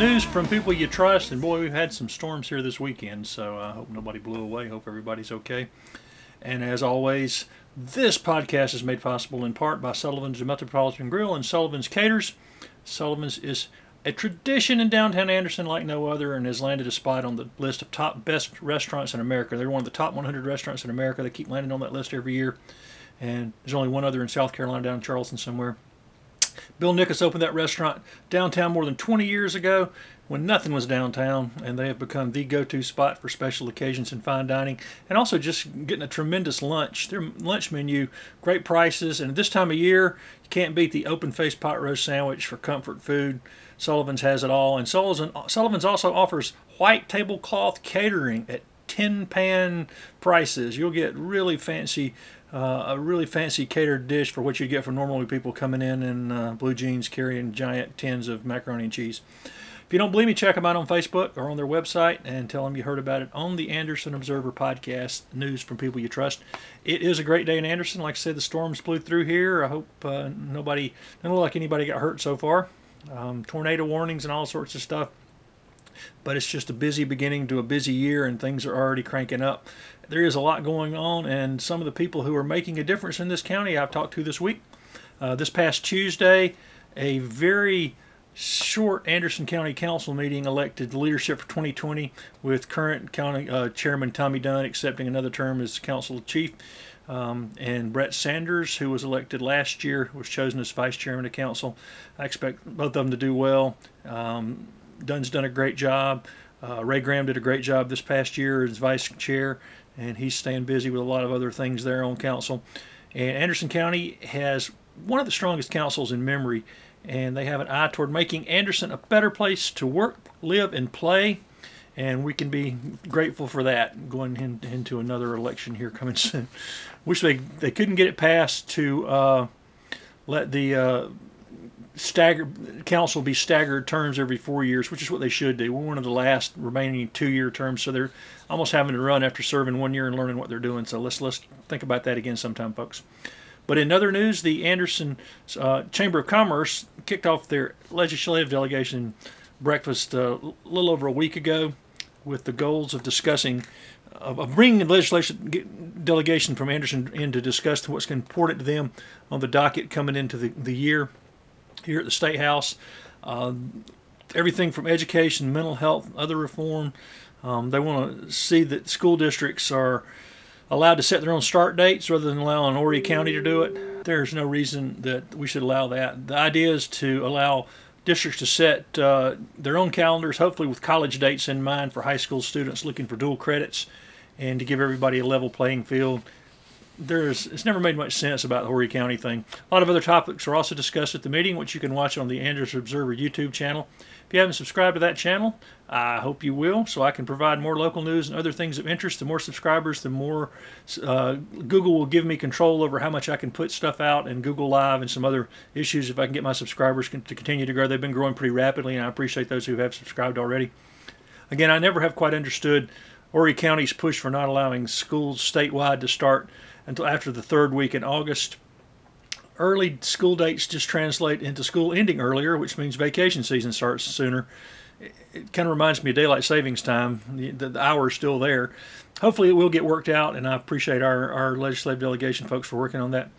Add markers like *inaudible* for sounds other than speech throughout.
news from people you trust. And boy, we've had some storms here this weekend, so I hope nobody blew away. Hope everybody's okay. And as always, this podcast is made possible in part by Sullivan's Metropolitan Grill and Sullivan's Caters. Sullivan's is a tradition in downtown Anderson like no other and has landed a spot on the list of top best restaurants in America. They're one of the top 100 restaurants in America. They keep landing on that list every year. And there's only one other in South Carolina, down in Charleston somewhere. Bill Nickus opened that restaurant downtown more than 20 years ago when nothing was downtown, and they have become the go to spot for special occasions and fine dining, and also just getting a tremendous lunch. Their lunch menu, great prices, and at this time of year, you can't beat the open faced pot roast sandwich for comfort food. Sullivan's has it all, and Sullivan's also offers white tablecloth catering at tin pan prices. You'll get really fancy uh, a really fancy catered dish for what you'd get for normally people coming in in uh, blue jeans carrying giant tins of macaroni and cheese. If you don't believe me, check them out on Facebook or on their website and tell them you heard about it on the Anderson Observer podcast, news from people you trust. It is a great day in Anderson. Like I said, the storms blew through here. I hope uh, nobody, doesn't look like anybody got hurt so far. Um, tornado warnings and all sorts of stuff but it's just a busy beginning to a busy year and things are already cranking up. There is a lot going on, and some of the people who are making a difference in this county I've talked to this week. Uh, this past Tuesday, a very short Anderson County Council meeting elected leadership for 2020 with current county uh, chairman Tommy Dunn accepting another term as council chief. Um, and Brett Sanders, who was elected last year, was chosen as vice chairman of council. I expect both of them to do well. Um, Dunn's done a great job. Uh, Ray Graham did a great job this past year as vice chair, and he's staying busy with a lot of other things there on council. And Anderson County has one of the strongest councils in memory, and they have an eye toward making Anderson a better place to work, live, and play. And we can be grateful for that going in, into another election here coming *laughs* soon. Wish they, they couldn't get it passed to uh, let the uh, staggered council be staggered terms every four years, which is what they should do. We're one of the last remaining two-year terms, so they're almost having to run after serving one year and learning what they're doing. So let's let's think about that again sometime, folks. But in other news, the Anderson uh, Chamber of Commerce kicked off their legislative delegation breakfast uh, a little over a week ago with the goals of discussing of bringing the legislation delegation from Anderson in to discuss what's important to them on the docket coming into the, the year here at the State House. Uh, everything from education, mental health, other reform. Um, they want to see that school districts are allowed to set their own start dates rather than allowing Horry County to do it. There's no reason that we should allow that. The idea is to allow districts to set uh, their own calendars, hopefully with college dates in mind for high school students looking for dual credits, and to give everybody a level playing field there's it's never made much sense about the Horry County thing. A lot of other topics are also discussed at the meeting, which you can watch on the Anderson Observer YouTube channel. If you haven't subscribed to that channel, I hope you will, so I can provide more local news and other things of interest. The more subscribers, the more uh, Google will give me control over how much I can put stuff out in Google Live and some other issues if I can get my subscribers to continue to grow. They've been growing pretty rapidly, and I appreciate those who have subscribed already. Again, I never have quite understood Horry County's push for not allowing schools statewide to start until after the third week in August. Early school dates just translate into school ending earlier, which means vacation season starts sooner. It, it kind of reminds me of daylight savings time. The, the, the hour is still there. Hopefully, it will get worked out, and I appreciate our, our legislative delegation folks for working on that.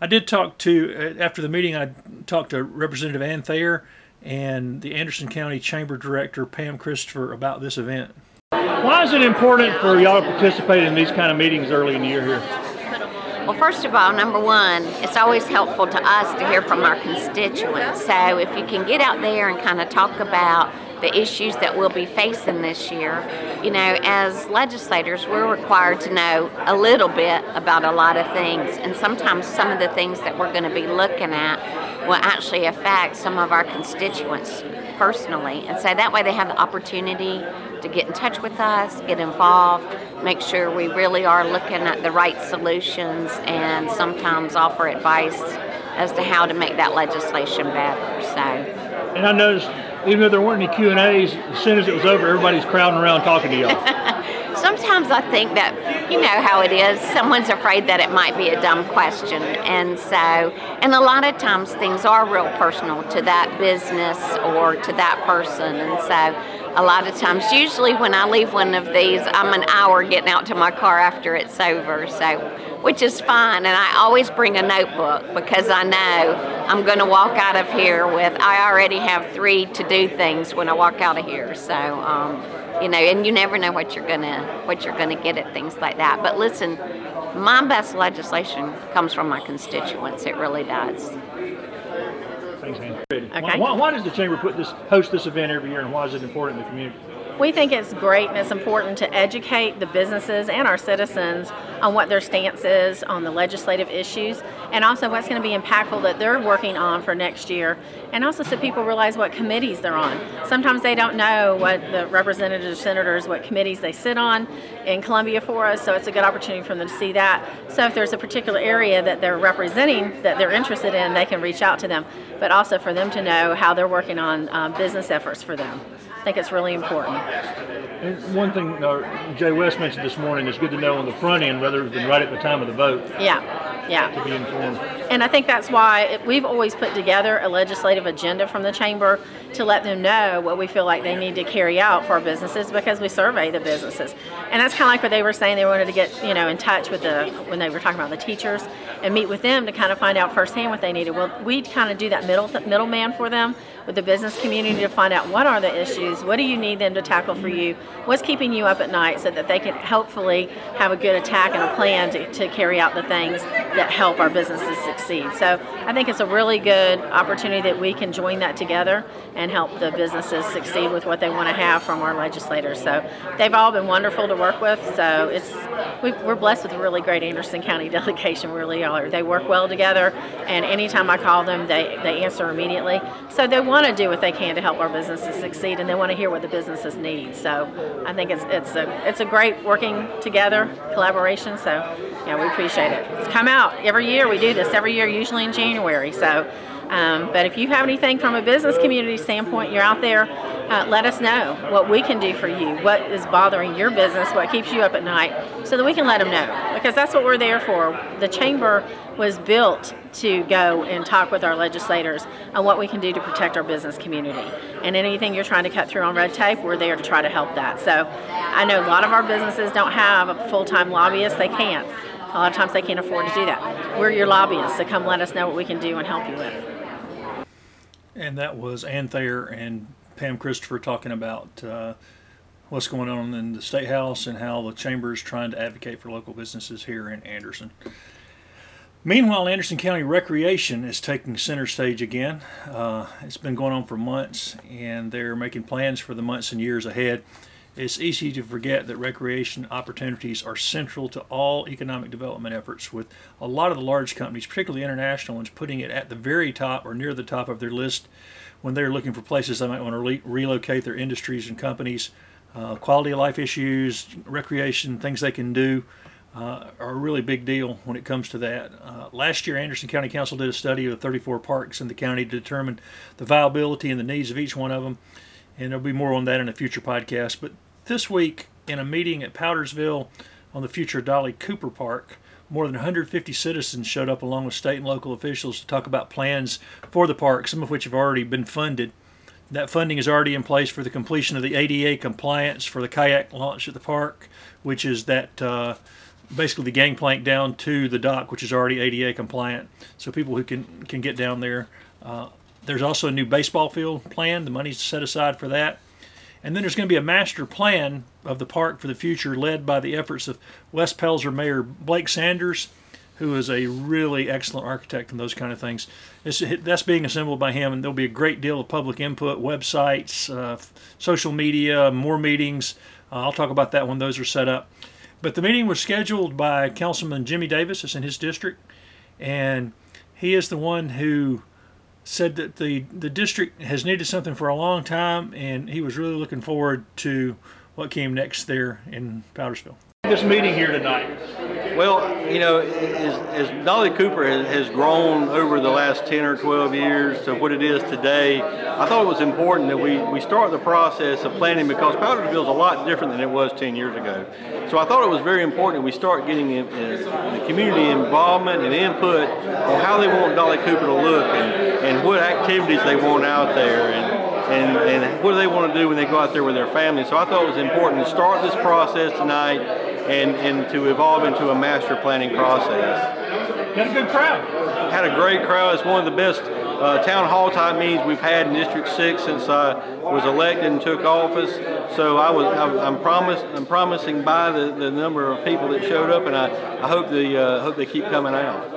I did talk to, uh, after the meeting, I talked to Representative Anne Thayer and the Anderson County Chamber Director Pam Christopher about this event. Why is it important for y'all to participate in these kind of meetings early in the year here? Well, first of all, number one, it's always helpful to us to hear from our constituents. So if you can get out there and kind of talk about the issues that we'll be facing this year, you know, as legislators, we're required to know a little bit about a lot of things. And sometimes some of the things that we're going to be looking at will actually affect some of our constituents personally. And so that way they have the opportunity to get in touch with us, get involved, make sure we really are looking at the right solutions, and sometimes offer advice as to how to make that legislation better. So. And I noticed, even though there weren't any Q and A's, as soon as it was over, everybody's crowding around talking to y'all. *laughs* sometimes I think that, you know how it is, someone's afraid that it might be a dumb question. And so, and a lot of times things are real personal to that business or to that person. And so, a lot of times, usually when I leave one of these, I'm an hour getting out to my car after it's over. So, which is fine. And I always bring a notebook because I know I'm going to walk out of here with, I already have three to do things when I walk out of here. So, um, you know, and you never know what you're gonna what you're gonna get at things like that. But listen, my best legislation comes from my constituents. It really does. Thanks, Anne. Okay. Why, why, does the chamber put this host this event every year, and why is it important in the community? We think it's great and it's important to educate the businesses and our citizens on what their stance is on the legislative issues and also what's going to be impactful that they're working on for next year and also so people realize what committees they're on. Sometimes they don't know what the representatives, senators, what committees they sit on in Columbia for us, so it's a good opportunity for them to see that. So if there's a particular area that they're representing that they're interested in, they can reach out to them, but also for them to know how they're working on um, business efforts for them. I think it's really important. And one thing uh, Jay West mentioned this morning is good to know on the front end rather than right at the time of the vote. Yeah, yeah. To be informed. And I think that's why it, we've always put together a legislative agenda from the chamber to let them know what we feel like they need to carry out for our businesses because we survey the businesses. And that's kind of like what they were saying they wanted to get, you know, in touch with the when they were talking about the teachers and meet with them to kind of find out firsthand what they needed. Well, we kind of do that middle middleman for them with the business community to find out what are the issues, what do you need them to tackle for you, what's keeping you up at night so that they can hopefully have a good attack and a plan to, to carry out the things that help our businesses succeed. So I think it's a really good opportunity that we can join that together and help the businesses succeed with what they want to have from our legislators. So they've all been wonderful to work with. So it's we are blessed with a really great Anderson County *laughs* delegation. Really are. They work well together, and anytime I call them, they, they answer immediately. So they want to do what they can to help our businesses succeed, and they want to hear what the businesses need. So I think it's it's a it's a great working together collaboration. So yeah, we appreciate it. It's come out every year. We do this every year, usually in January. So. Um, but if you have anything from a business community standpoint, you're out there, uh, let us know what we can do for you, what is bothering your business, what keeps you up at night, so that we can let them know. Because that's what we're there for. The chamber was built to go and talk with our legislators on what we can do to protect our business community. And anything you're trying to cut through on red tape, we're there to try to help that. So I know a lot of our businesses don't have a full time lobbyist, they can't. A lot of times they can't afford to do that. We're your lobbyists, so come let us know what we can do and help you with. And that was Anne Thayer and Pam Christopher talking about uh, what's going on in the State House and how the Chamber is trying to advocate for local businesses here in Anderson. Meanwhile, Anderson County Recreation is taking center stage again. Uh, it's been going on for months, and they're making plans for the months and years ahead. It's easy to forget that recreation opportunities are central to all economic development efforts, with a lot of the large companies, particularly international ones, putting it at the very top or near the top of their list when they're looking for places they might want to re- relocate their industries and companies. Uh, quality of life issues, recreation, things they can do uh, are a really big deal when it comes to that. Uh, last year, Anderson County Council did a study of 34 parks in the county to determine the viability and the needs of each one of them. And there'll be more on that in a future podcast. But this week, in a meeting at Powdersville on the future Dolly Cooper Park, more than 150 citizens showed up along with state and local officials to talk about plans for the park, some of which have already been funded. That funding is already in place for the completion of the ADA compliance for the kayak launch at the park, which is that. Uh, basically the gangplank down to the dock, which is already ADA compliant, so people who can can get down there. Uh, there's also a new baseball field plan. The money's set aside for that. And then there's going to be a master plan of the park for the future, led by the efforts of West Pelzer Mayor Blake Sanders, who is a really excellent architect and those kind of things. It's, that's being assembled by him, and there'll be a great deal of public input, websites, uh, social media, more meetings. Uh, I'll talk about that when those are set up. But the meeting was scheduled by Councilman Jimmy Davis, it's in his district, and he is the one who said that the, the district has needed something for a long time, and he was really looking forward to what came next there in Powdersville. This meeting here tonight. Well, you know, as, as Dolly Cooper has, has, grown over the last 10 or 12 years to what it is today, I thought it was important that we, we start the process of planning because Powdersville is a lot different than it was 10 years ago. So I thought it was very important that we start getting in, in, the community involvement and input on how they want Dolly Cooper to look and, and what activities they want out there. And, and, and what do they want to do when they go out there with their family. So I thought it was important to start this process tonight and, and to evolve into a master planning process. Had a good crowd. Had a great crowd. It's one of the best uh, town hall type meetings we've had in District Six since I was elected and took office. So I was I'm, promise I'm promising by the, the number of people that showed up, and I, I hope the uh, hope they keep coming out.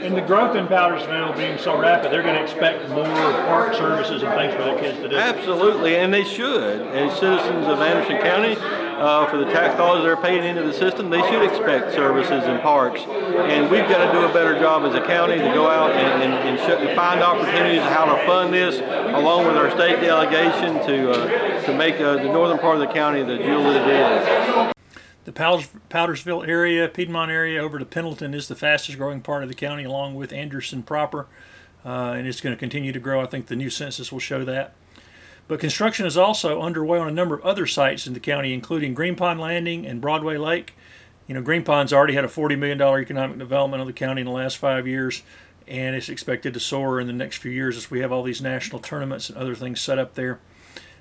And the growth in Powdersville being so rapid, they're going to expect more park services and things for their kids to do. Absolutely, and they should. As citizens of Anderson County, uh, for the tax dollars they're paying into the system, they should expect services and parks. And we've got to do a better job as a county to go out and, and, and, find opportunities of how to fund this, along with our state delegation, to uh, to make uh, the northern part of the county the jewel it is. The Powdersville area, Piedmont area, over to Pendleton is the fastest growing part of the county, along with Anderson proper, uh, and it's going to continue to grow. I think the new census will show that. But construction is also underway on a number of other sites in the county, including Green Pond Landing and Broadway Lake. You know, Green Pond's already had a $40 million economic development of the county in the last five years, and it's expected to soar in the next few years as we have all these national tournaments and other things set up there.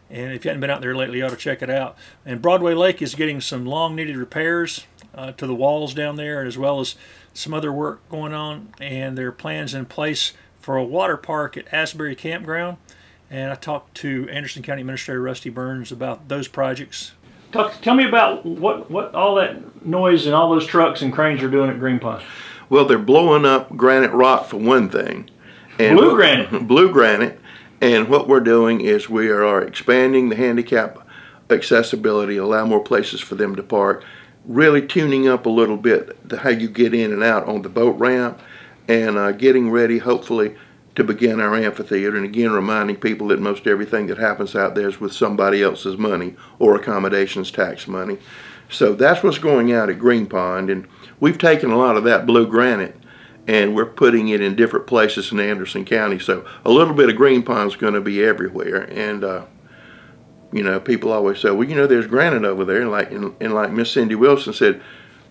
And if you haven't been out there lately, you ought to check it out. And Broadway Lake is getting some long needed repairs uh, to the walls down there, as well as some other work going on. And there are plans in place for a water park at Asbury Campground and I talked to Anderson County Administrator Rusty Burns about those projects. Talk, tell me about what, what all that noise and all those trucks and cranes are doing at Green Pond. Well, they're blowing up granite rock for one thing. And blue granite. *laughs* Blue granite. And what we're doing is we are expanding the handicap accessibility, allow more places for them to park, really tuning up a little bit to how you get in and out on the boat ramp, and uh, getting ready, hopefully, to begin our amphitheater. And again, reminding people that most everything that happens out there is with somebody else's money or accommodations tax money. So that's what's going out at Green Pond. And we've taken a lot of that blue granite and we're putting it in different places in Anderson County. So a little bit of Green Pond is going to be everywhere. And, uh, you know, people always say, well, you know, there's granite over there. And like, and, and like Miss Cindy Wilson said,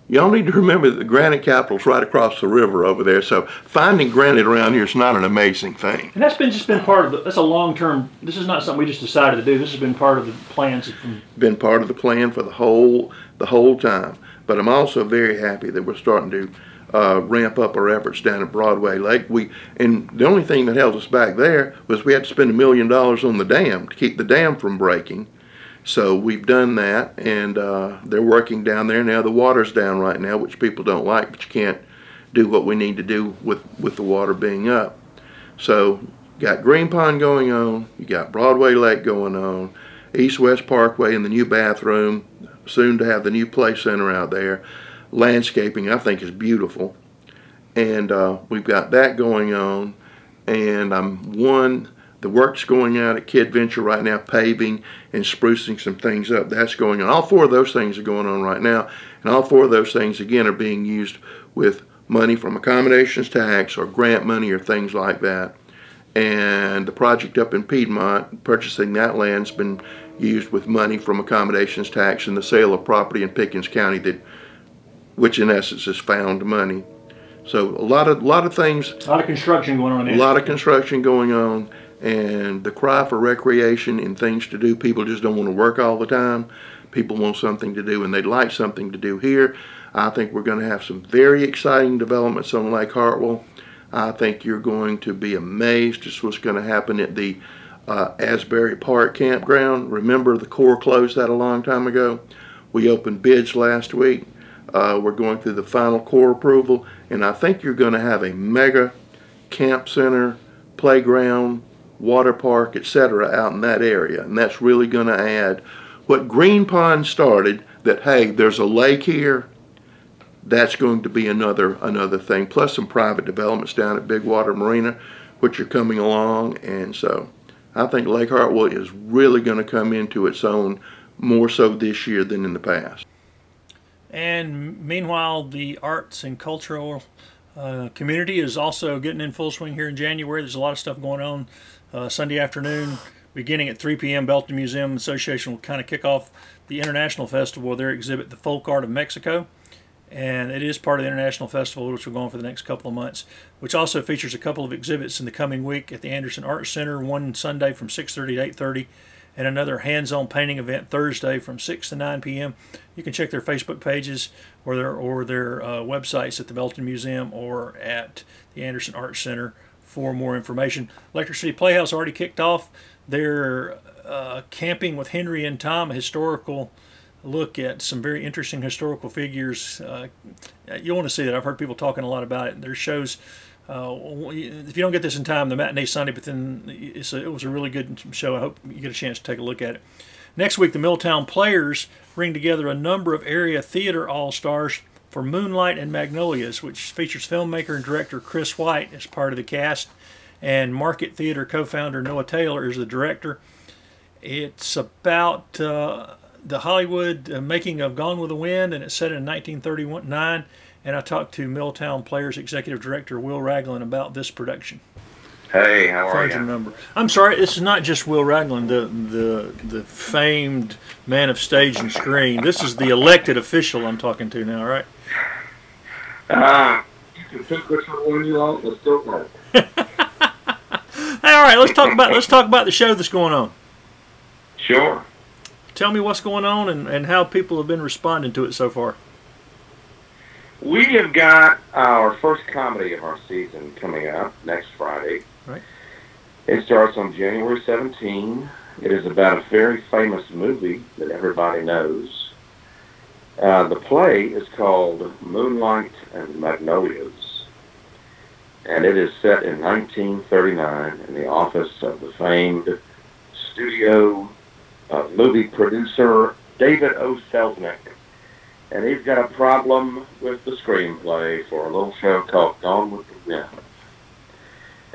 Y'all need to remember that the granite capital's right across the river over there. So finding granite around here is not an amazing thing. And that's been just been part of the. That's a long term. This is not something we just decided to do. This has been part of the plans. From, been part of the plan for the whole the whole time. But I'm also very happy that we're starting to uh, ramp up our efforts down at Broadway Lake. We and the only thing that held us back there was we had to spend a million dollars on the dam to keep the dam from breaking. So we've done that, and uh, they're working down there now. The water's down right now, which people don't like, but you can't do what we need to do with with the water being up. So got Green Pond going on, you got Broadway Lake going on, East West Parkway and the new bathroom, soon to have the new play center out there. Landscaping, I think, is beautiful, and uh, we've got that going on. And I'm one the work's going out at Kid Venture right now, paving and sprucing some things up. That's going on. All four of those things are going on right now. And all four of those things, again, are being used with money from accommodations tax or grant money or things like that. And the project up in Piedmont, purchasing that land's been used with money from accommodations tax and the sale of property in Pickens County that which in essence is found money. So a lot of lot of things. A lot of construction going on. A lot of construction going on, and the cry for recreation and things to do. People just don't want to work all the time. People want something to do, and they'd like something to do here. I think we're going to have some very exciting developments on Lake Hartwell. I think you're going to be amazed at what's going to happen at the uh, Asbury Park campground. Remember, the Corps closed that a long time ago. We opened bids last week. Uh, we're going through the final Corps approval, and I think you're going to have a mega camp center, playground, water park, etc., out in that area. And that's really going to add what Green Pond started that, hey, there's a lake here. That's going to be another another thing. Plus some private developments down at Big Water Marina, which are coming along. And so I think Lake Hartwell is really going to come into its own more so this year than in the past. And meanwhile, the arts and cultural uh, community is also getting in full swing here in January. There's a lot of stuff going on uh, Sunday afternoon, beginning at 3 p.m. Belton Museum Association will kind of kick off the International Festival their exhibit, The Folk Art of Mexico. And it is part of the International Festival, which will go on for the next couple of months, which also features a couple of exhibits in the coming week at the Anderson Art Center, one Sunday from 6.30 to 8.30, and another hands-on painting event Thursday from 6 to 9 p.m. You can check their Facebook pages or their or their uh, websites at the Belton Museum or at the Anderson Art Center for more information. Electric City Playhouse already kicked off their uh, Camping with Henry and Tom, a historical look at some very interesting historical figures. Uh, you want to see that. I've heard people talking a lot about it. Their shows. Uh, if you don't get this in time, the matinee Sunday, but then a, it was a really good show. I hope you get a chance to take a look at it. Next week, the Milltown Players bring together a number of area theater all stars for Moonlight and Magnolias, which features filmmaker and director Chris White as part of the cast, and Market Theater co founder Noah Taylor is the director. It's about uh, the Hollywood uh, making of Gone with the Wind, and it's set in 1939. And I talked to Milltown Players executive director Will Ragland about this production. Hey, how are you? Number. I'm sorry, this is not just Will Ragland, the the the famed man of stage and screen. This is the elected official I'm talking to now, right? Uh, you can pick which one you want. Let's go. *laughs* hey, all right, let's talk about let's talk about the show that's going on. Sure. Tell me what's going on and, and how people have been responding to it so far. We have got our first comedy of our season coming up next Friday. Right. It starts on January 17. It is about a very famous movie that everybody knows. Uh, the play is called Moonlight and Magnolias, and it is set in 1939 in the office of the famed studio uh, movie producer David O. Selznick. And he's got a problem with the screenplay for a little show called Gone with the Wind.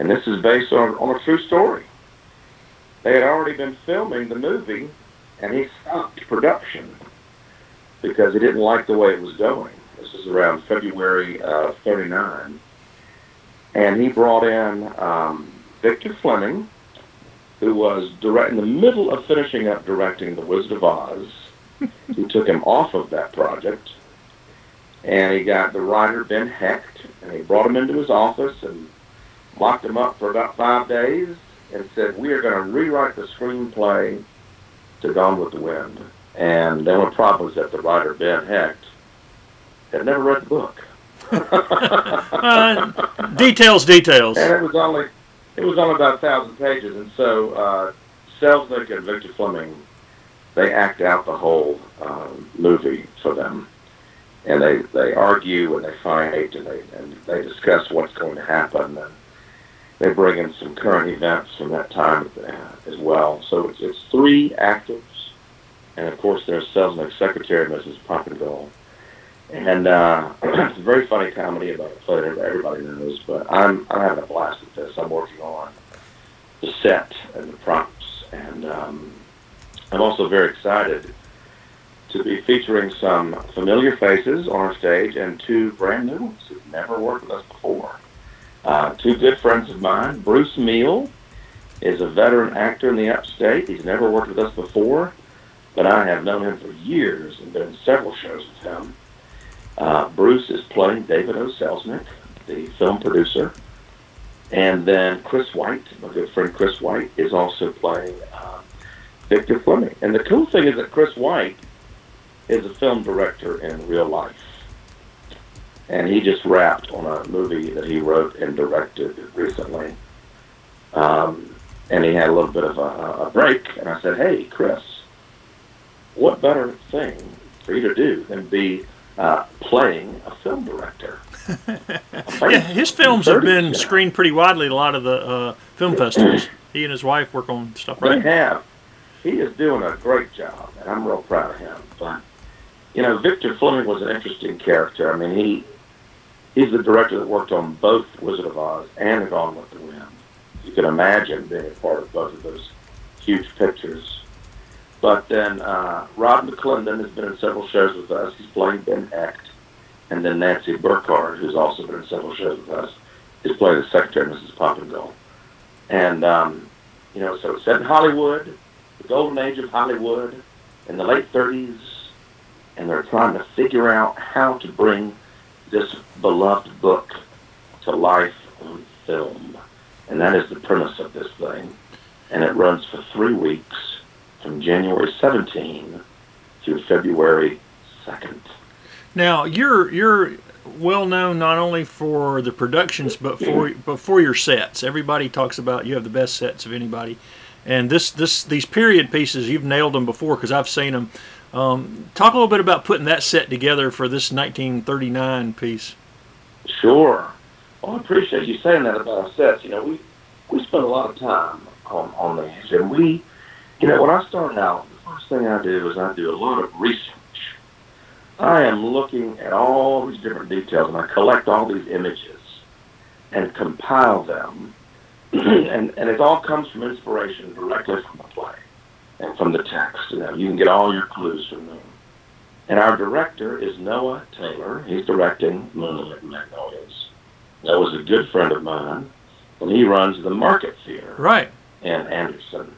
And this is based on, on a true story. They had already been filming the movie, and he stopped production because he didn't like the way it was going. This is around February of 39. And he brought in um, Victor Fleming, who was direct in the middle of finishing up directing The Wizard of Oz. *laughs* he took him off of that project, and he got the writer Ben Hecht, and he brought him into his office and locked him up for about five days, and said, "We are going to rewrite the screenplay to Gone with the Wind." And the only problem was that the writer Ben Hecht had never read the book. *laughs* uh, details, details. And it was only it was only about a thousand pages, and so uh, Selznick and Victor Fleming they act out the whole um, movie for them, and they they argue and they fight and they and they discuss what's going to happen and they bring in some current events from that time as well. So it's it's three actors, and of course there's Selznick's secretary, Mrs. Poppenghul. And uh, *clears throat* it's a very funny comedy about a play that everybody knows, but I'm I'm having a blast with this. I'm working on the set and the props, and um, I'm also very excited to be featuring some familiar faces on our stage and two brand new ones who've never worked with us before. Uh, two good friends of mine, Bruce Meal is a veteran actor in the upstate. He's never worked with us before, but I have known him for years and in several shows with him. Uh, Bruce is playing David O. Selznick, the film producer. And then Chris White, my good friend Chris White, is also playing uh, Victor Fleming. And the cool thing is that Chris White is a film director in real life. And he just wrapped on a movie that he wrote and directed recently. Um, and he had a little bit of a, a break. And I said, hey, Chris, what better thing for you to do than be uh, playing a film director. *laughs* yeah, his films have been screened pretty widely at a lot of the uh, film festivals. he and his wife work on stuff, right? They have. He is doing a great job, and I'm real proud of him. But you know, Victor Fleming was an interesting character. I mean, he he's the director that worked on both Wizard of Oz and The Gone with the Wind. You can imagine being a part of both of those huge pictures. But then uh, Rod McClendon has been in several shows with us. He's playing Ben Hecht. And then Nancy Burkhardt, who's also been in several shows with us, is playing the secretary, Mrs. Poppenghul. And, um, you know, so it's set in Hollywood, the golden age of Hollywood, in the late 30s. And they're trying to figure out how to bring this beloved book to life on film. And that is the premise of this thing. And it runs for three weeks from January 17 through February 2nd. Now you're you're well known not only for the productions but for but for your sets. Everybody talks about you have the best sets of anybody, and this this these period pieces you've nailed them before because I've seen them. Um, talk a little bit about putting that set together for this 1939 piece. Sure. Well, I appreciate you saying that about our sets. You know, we we spend a lot of time on on these, and we, you know, when I start out, the first thing I do is I do a lot of research. I am looking at all these different details, and I collect all these images and compile them, *clears throat* and and it all comes from inspiration directly from the play and from the text. You know, you can get all your clues from them. And our director is Noah Taylor. He's directing Moonlit Magnolias. Noah's a good friend of mine, and he runs the Market Theater Right. in Anderson.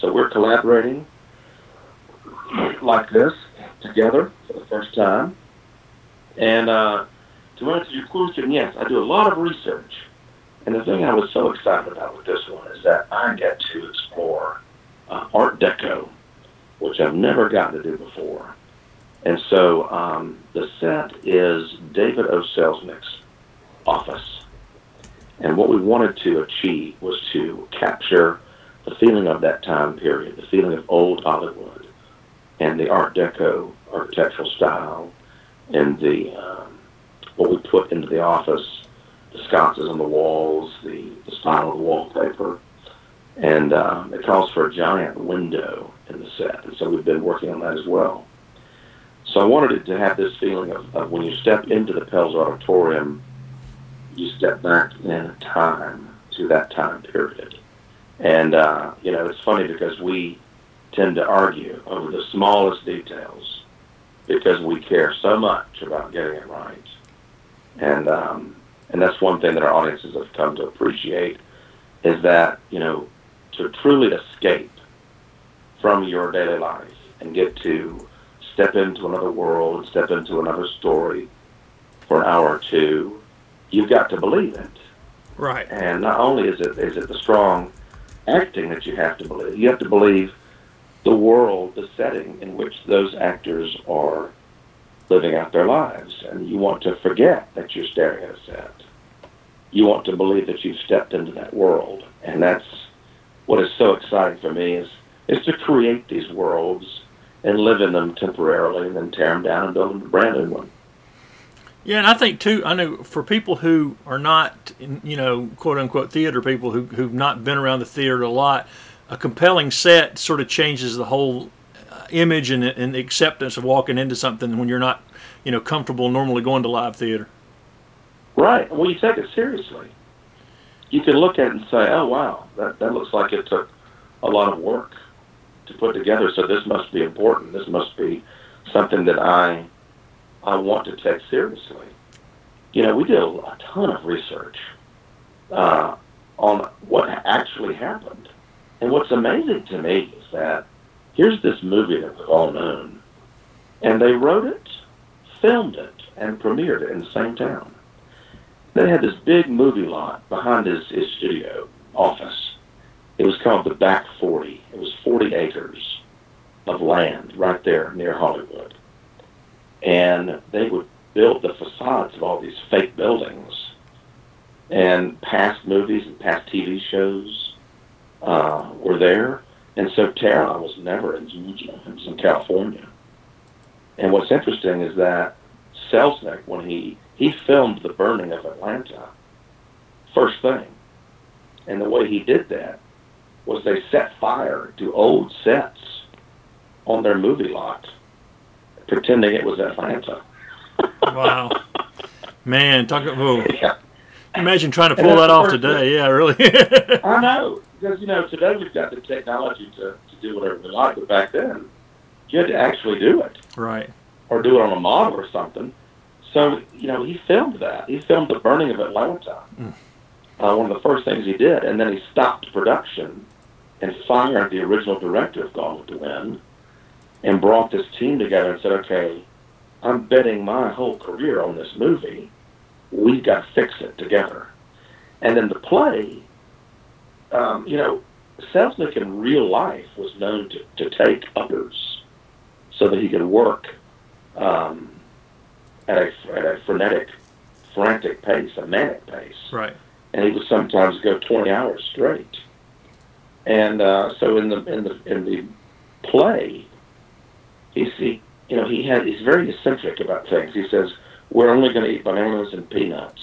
So we're collaborating like this together for the first time. And uh, to answer your question, yes, I do a lot of research. And the thing I was so excited about with this one is that I get to explore uh, Art Deco, which I've never gotten to do before. And so um, the set is David O. Selznick's office. And what we wanted to achieve was to capture the feeling of that time period, the feeling of old Hollywood, and the Art Deco architectural style, and the um, what we put into the office, the sconces on the walls, the, the style of the wallpaper, and um, it calls for a giant window in the set, and so we've been working on that as well. So I wanted it to have this feeling of, of when you step into the Pelzer Auditorium, you step back in time to that time period. And, uh, you know, it's funny because we tend to argue over the smallest details because we care so much about getting it right. And, um, and that's one thing that our audiences have come to appreciate is that, you know, to truly escape from your daily life and get to step into another world, and step into another story for an hour or two, you've got to believe it. Right. And not only is it is it the strong acting that you have to believe, you have to believe the world, the setting in which those actors are living out their lives. And you want to forget that you're staring at a set. You want to believe that you've stepped into that world. And that's what is so exciting for me is is to create these worlds and live in them temporarily and then tear them down and build them a brand new one. Yeah, and I think too. I know for people who are not, you know, quote unquote theater people who who've not been around the theater a lot, a compelling set sort of changes the whole uh, image and, and acceptance of walking into something when you're not, you know, comfortable normally going to live theater. Right. Well, you take it seriously. You can look at it and say, "Oh, wow, that that looks like it took a lot of work to put together. So this must be important. This must be something that I I want to take seriously." You know, we did a ton of research uh, on what actually happened, and what's amazing to me is that here's this movie that we've all known, and they wrote it, filmed it, and premiered it in the same town. They had this big movie lot behind his, his studio office. It was called the Back 40. It was 40 acres of land right there near Hollywood. And they would build the facades of all these fake buildings. And past movies and past TV shows uh, were there. And so Tara was never in Georgia. It was in California. And what's interesting is that Selznick, when he he filmed the burning of Atlanta first thing. And the way he did that was they set fire to old sets on their movie lot, pretending it was Atlanta. Wow, man, talk about. *laughs* Yeah. Imagine trying to pull that off today. Yeah, really. *laughs* I know, because, you know, today we've got the technology to, to do whatever we like, but back then, you had to actually do it Right. or do it on a model or something. So, you know, he filmed that. He filmed the burning of Atlanta. Uh, one of the first things he did. And then he stopped production and fired the original director of Gone with the Wind and brought this team together and said, okay, I'm betting my whole career on this movie. We've got to fix it together. And then the play, um, you know, Selznick in real life was known to, to take uppers so that he could work um, at a at a frenetic, frantic pace, a manic pace, Right. and he would sometimes go 20 hours straight. And uh, so in the in the in the play, he's he you know he had he's very eccentric about things. He says we're only going to eat bananas and peanuts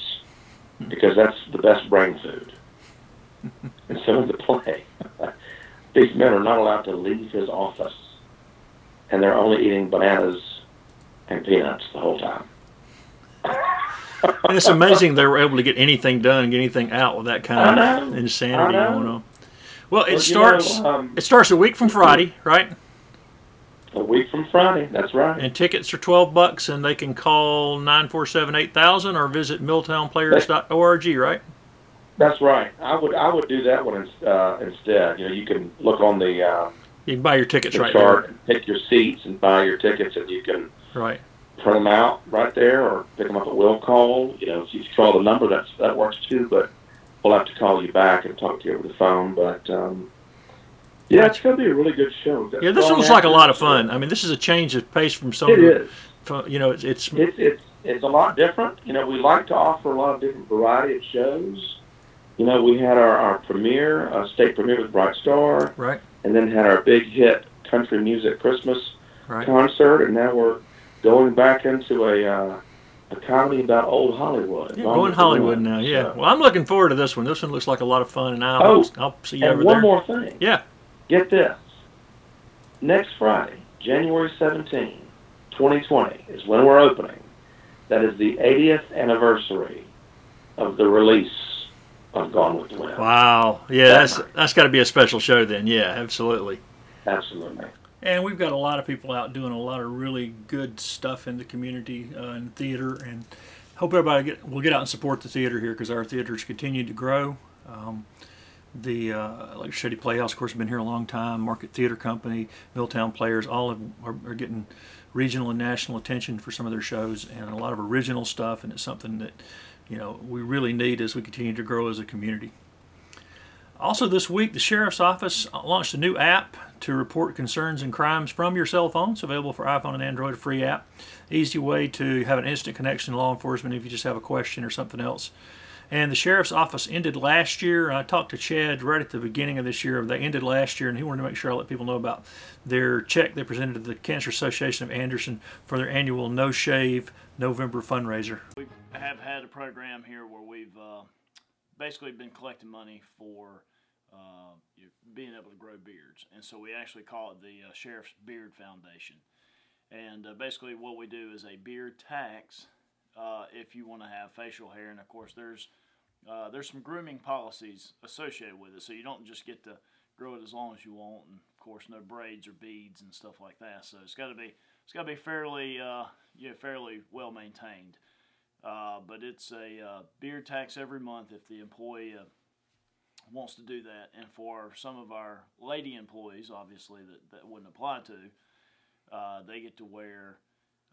because that's the best brain food. and so in the play, *laughs* these men are not allowed to leave his office, and they're only eating bananas and peanuts the whole time. And it's amazing they were able to get anything done get anything out with that kind of insanity going on. Well, it Well, you starts. know, um, it starts a week from Friday, right? A week from Friday, that's right. And tickets are twelve bucks, and they can call nine four seven eight thousand or visit milltownplayers.org, right? That's right. I would I would do that one uh, instead. You know, you can look on the, uh, You can buy your tickets right chart, and pick your seats, and buy your tickets, and you can there. Right. print them out right there, or pick them up at will call. You know, if you call the number, that's that works too. But we'll have to call you back and talk to you over the phone. But um, yeah, it's going to be a really good show. Yeah, this looks like a lot of fun. I mean, this is a change of pace from some. It is. from- You know, it's, it's It's it's it's a lot different. You know, we like to offer a lot of different variety of shows. You know, we had our, our premiere, uh, state premiere with Bright Star, right, and then had our big hit country music Christmas right. concert, and now we're going back into a uh, a comedy about old Hollywood. Yeah, going Hollywood now. Yeah. So- Well, I'm looking forward to this one. This one looks like a lot of fun, and I'll Oh, I'll see you and over one there. more thing. Yeah. Get this. Next Friday, January 17, 2020, is when we're opening. That is the 80th anniversary of the release of Gone with the Wind. Wow. Yeah, that's that's got to be a special show then. Yeah, absolutely. Absolutely. And we've got a lot of people out doing a lot of really good stuff in the community uh, and theater, and hope everybody get will get out and support the theater here because our theaters continue to grow. Um, the uh, Electric City Playhouse, of course, have been here a long time. Market Theater Company, Milltown Players, all of, are, are getting regional and national attention for some of their shows, and a lot of original stuff. And it's something that you know we really need as we continue to grow as a community. Also, this week, the Sheriff's Office launched a new app to report concerns and crimes from your cell phone. It's available for iPhone and Android, a free app. Easy way to have an instant connection to law enforcement if you just have a question or something else. And the Sheriff's Office ended last year. I talked to Chad right at the beginning of this year. They ended last year, and he wanted to make sure I let people know about their check they presented to the Cancer Association of Anderson for their annual No Shave November fundraiser. We have had a program here where we've uh, basically been collecting money for uh, being able to grow beards, and so we actually call it the uh, Sheriff's Beard Foundation. And uh, basically, what we do is a beard tax uh, if you want to have facial hair, and of course, there's uh, there's some grooming policies associated with it, so you don't just get to grow it as long as you want, and of course, no braids or beads and stuff like that. So it's got to be it's got to be fairly uh, yeah fairly well maintained. Uh, but it's a uh, beard tax every month if the employee uh, wants to do that. And for some of our lady employees, obviously that, that wouldn't apply to, uh, they get to wear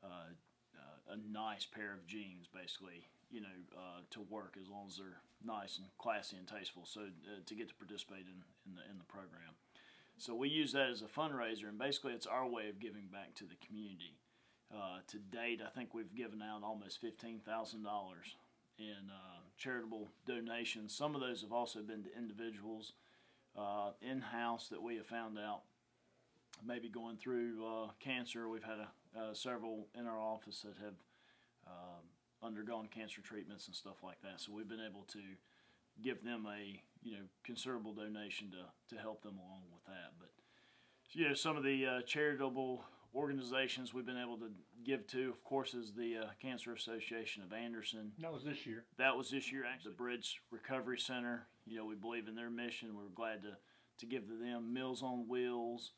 uh, uh, a nice pair of jeans, basically, you know, to work as long as they're nice and classy and tasteful. So to get to participate in, in the in the program. So we use that as a fundraiser, and basically it's our way of giving back to the community. Uh, to date, I think we've given out almost fifteen thousand dollars in uh, charitable donations. Some of those have also been to individuals uh, in house that we have found out maybe going through uh, cancer. We've had a, uh, several in our office that have uh, undergone cancer treatments and stuff like that. So we've been able to give them a you know considerable donation to to help them along with that. But you know some of the charitable organizations we've been able to give to, of course, is the uh, Cancer Association of Anderson. That was this year. That was this year, actually. The Bridge Recovery Center. You know, we believe in their mission. We're glad to, to give to them Meals on Wheels,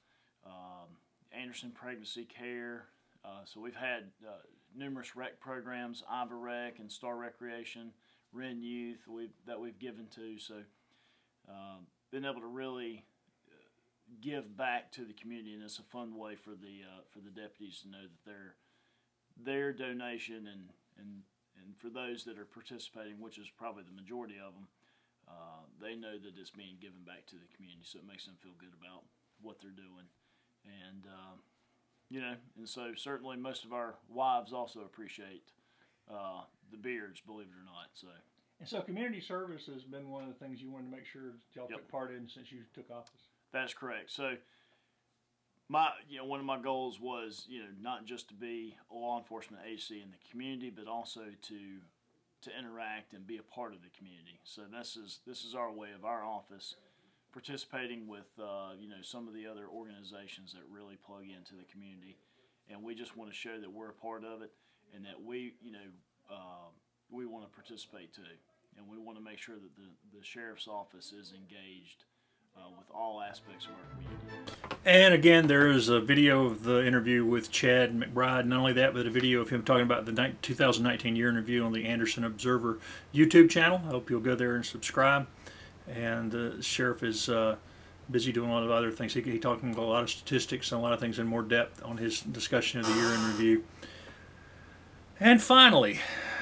um, Anderson Pregnancy Care. Uh, so we've had uh, numerous rec programs, Iva Rec and Starr Recreation, Wren Youth we've, that we've given to. So um, been able to really give back to the community, and it's a fun way for the uh, for the deputies to know that their their donation and and and for those that are participating, which is probably the majority of them, uh, they know that it's being given back to the community, so it makes them feel good about what they're doing, and uh, you know, and so certainly most of our wives also appreciate uh, the beards, believe it or not. So And so community service has been one of the things you wanted to make sure y'all Yep. took part in since you took office. That's correct. So my you know one of my goals was you know not just to be a law enforcement agency in the community, but also to to interact and be a part of the community. So this is this is our way of our office participating with uh, you know some of the other organizations that really plug into the community, and we just want to show that we're a part of it and that we you know uh, we want to participate too, and we want to make sure that the the sheriff's office is engaged uh, with all aspects of our community. And again, there is a video of the interview with Chad McBride. Not only that, but a video of him talking about the 2019 year in review on the Anderson Observer YouTube channel. I hope you'll go there and subscribe. And the sheriff is uh, busy doing a lot of other things. He, he talking a lot of statistics and a lot of things in more depth on his discussion of the year in review. And finally,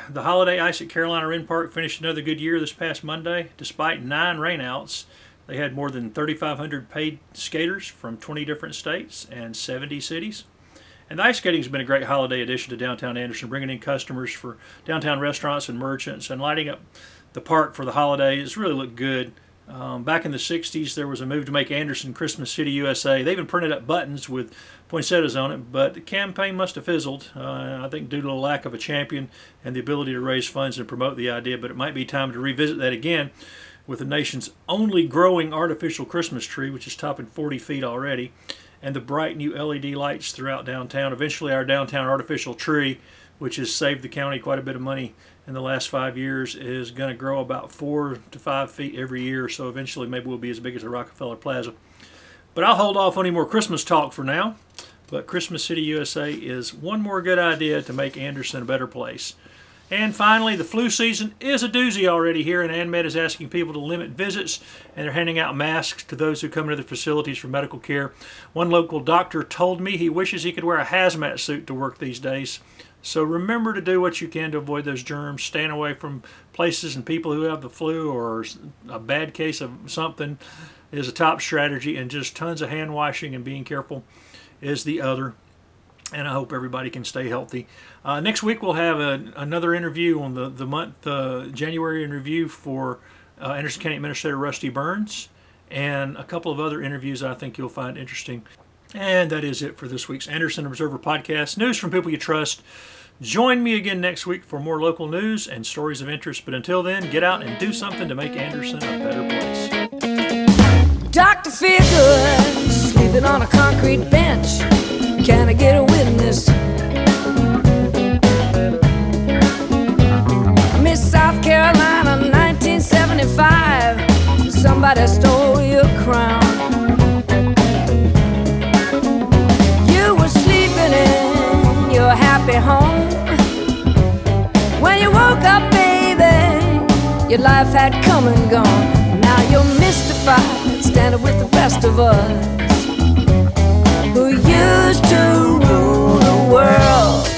the holiday ice at Carolina Wren Park finished another good year this past Monday. Despite nine rainouts, they had more than 3,500 paid skaters from 20 different states and 70 cities. And the ice skating has been a great holiday addition to downtown Anderson, bringing in customers for downtown restaurants and merchants and lighting up the park for the holidays. Really looked good. Um, back in the 60s, there was a move to make Anderson Christmas City, USA. They even printed up buttons with poinsettias on it, but the campaign must have fizzled, uh, I think, due to a lack of a champion and the ability to raise funds and promote the idea. But it might be time to revisit that again with the nation's only growing artificial Christmas tree, which is topping 40 feet already, and the bright new LED lights throughout downtown. Eventually, our downtown artificial tree, which has saved the county quite a bit of money in the last five years, is going to grow about four to five feet every year. So eventually, maybe we'll be as big as the Rockefeller Plaza. But I'll hold off on any more Christmas talk for now. But Christmas City, USA is one more good idea to make Anderson a better place. And finally, the flu season is a doozy already here, and ANMED is asking people to limit visits, and they're handing out masks to those who come into the facilities for medical care. One local doctor told me he wishes he could wear a hazmat suit to work these days. So remember to do what you can to avoid those germs, staying away from places and people who have the flu or a bad case of something is a top strategy, and just tons of hand washing and being careful is the other and I hope everybody can stay healthy. Uh, next week we'll have a, another interview on the the month uh, January in review for uh, Anderson County Administrator Rusty Burns, and a couple of other interviews I think you'll find interesting. And that is it for this week's Anderson Observer podcast. News from people you trust. Join me again next week for more local news and stories of interest. But until then, get out and do something to make Anderson a better place. Dr. Feelgood, sleeping on a concrete bench. Can I get a witness? Miss South Carolina, 1975. Somebody stole your crown. You were sleeping in your happy home. When you woke up, baby, your life had come and gone. Now you're mystified, standing with the rest of us used to rule the world.